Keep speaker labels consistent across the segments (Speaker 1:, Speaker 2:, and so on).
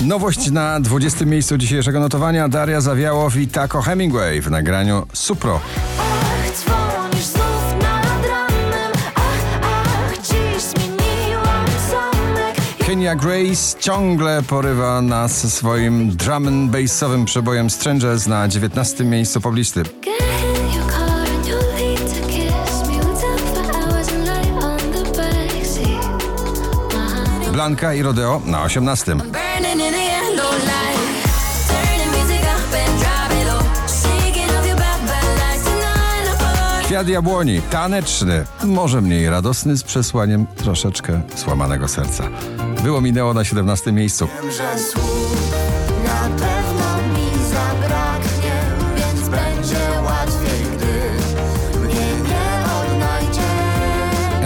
Speaker 1: Nowość na 20. miejscu dzisiejszego notowania Daria Zawiałow i Taco Hemingway w nagraniu Supro. Kenya Grace ciągle porywa nas swoim drum and bassowym przebojem Strangers na 19. miejscu poblisty.
Speaker 2: Bad, bad lies tonight apart
Speaker 1: Kwiat jabłoni, taneczny, może mniej radosny z przesłaniem troszeczkę złamanego serca. Było minęło na 17. miejscu.
Speaker 2: Wiem, że słów na pewno mi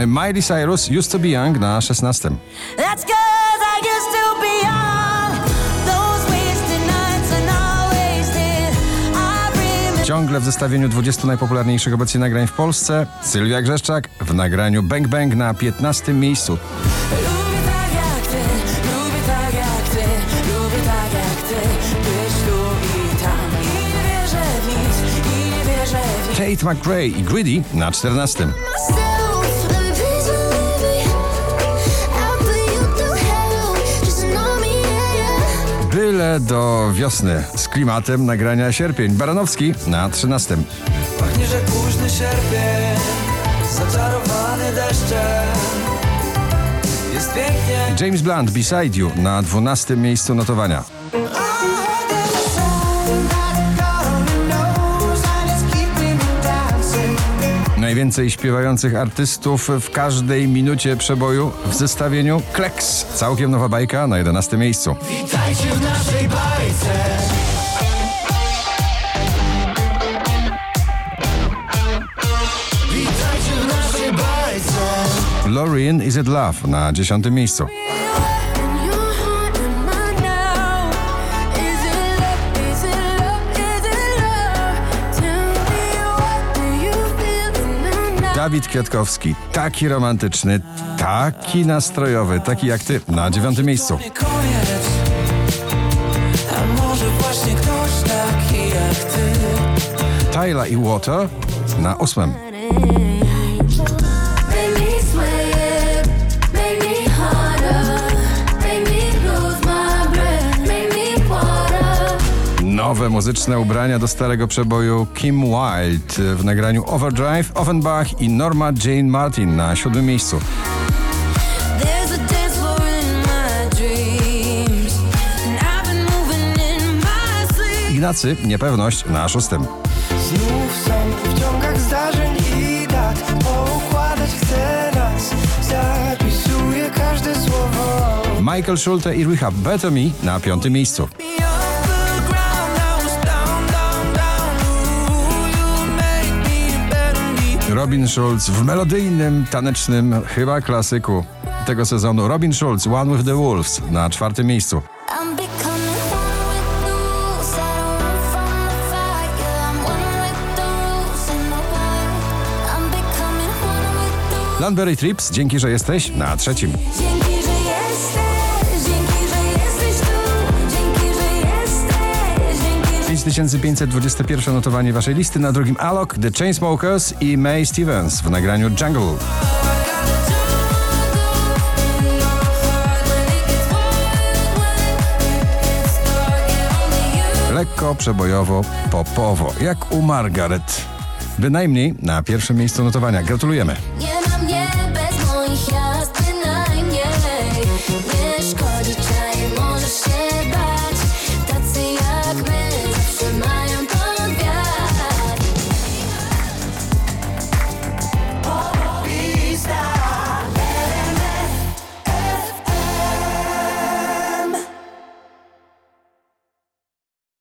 Speaker 2: E,
Speaker 1: Miley Cyrus Used to be Young na 16.
Speaker 3: That's cause I used to be young.
Speaker 1: Ciągle w zestawieniu 20 najpopularniejszych obecnie nagrań w Polsce Sylwia Grzeszczak w nagraniu Bang Bang na 15 miejscu. Kate McRae i Greedy na 14. Byle do wiosny z klimatem nagrania Sierpień. Baranowski na 13.
Speaker 4: Pachnie, że późny sierpień Zaczarowany deszczem Jest pięknie
Speaker 1: James Blunt Beside You na 12. miejscu notowania. Najwięcej śpiewających artystów w każdej minucie przeboju w zestawieniu Kleks. Całkiem nowa bajka na 11 miejscu.
Speaker 4: Witajcie w naszej bajce Witajcie w naszej bajce
Speaker 1: Loreen Is It Love na 10 miejscu. Dawid Kwiatkowski, taki romantyczny, taki nastrojowy, taki jak ty, na 9 miejscu.
Speaker 4: Nie koniec A może właśnie ktoś taki jak ty
Speaker 1: Tyla i Water na 8. Nowe muzyczne ubrania do starego przeboju Kim Wilde w nagraniu Overdrive, Offenbach i Norma Jane Martin na 7 miejscu. Ignacy, niepewność na 6.
Speaker 4: Znów są w ciągach zdarzeń i dat Poukładać chcę nas Zapisuję każde słowo
Speaker 1: Michael Schulte i Rehab Better Me na 5 miejscu. Robin Schulz w melodyjnym, tanecznym chyba klasyku tego sezonu. Robin Schulz, One with the Wolves na 4 miejscu. Landberry Trips, dzięki, że jesteś na trzecim. 5521 notowanie waszej listy, na drugim Alok, The Chainsmokers i May Stevens w nagraniu Jungle. Lekko, przebojowo, popowo, jak u Margaret. Bynajmniej na pierwszym miejscu notowania. Gratulujemy.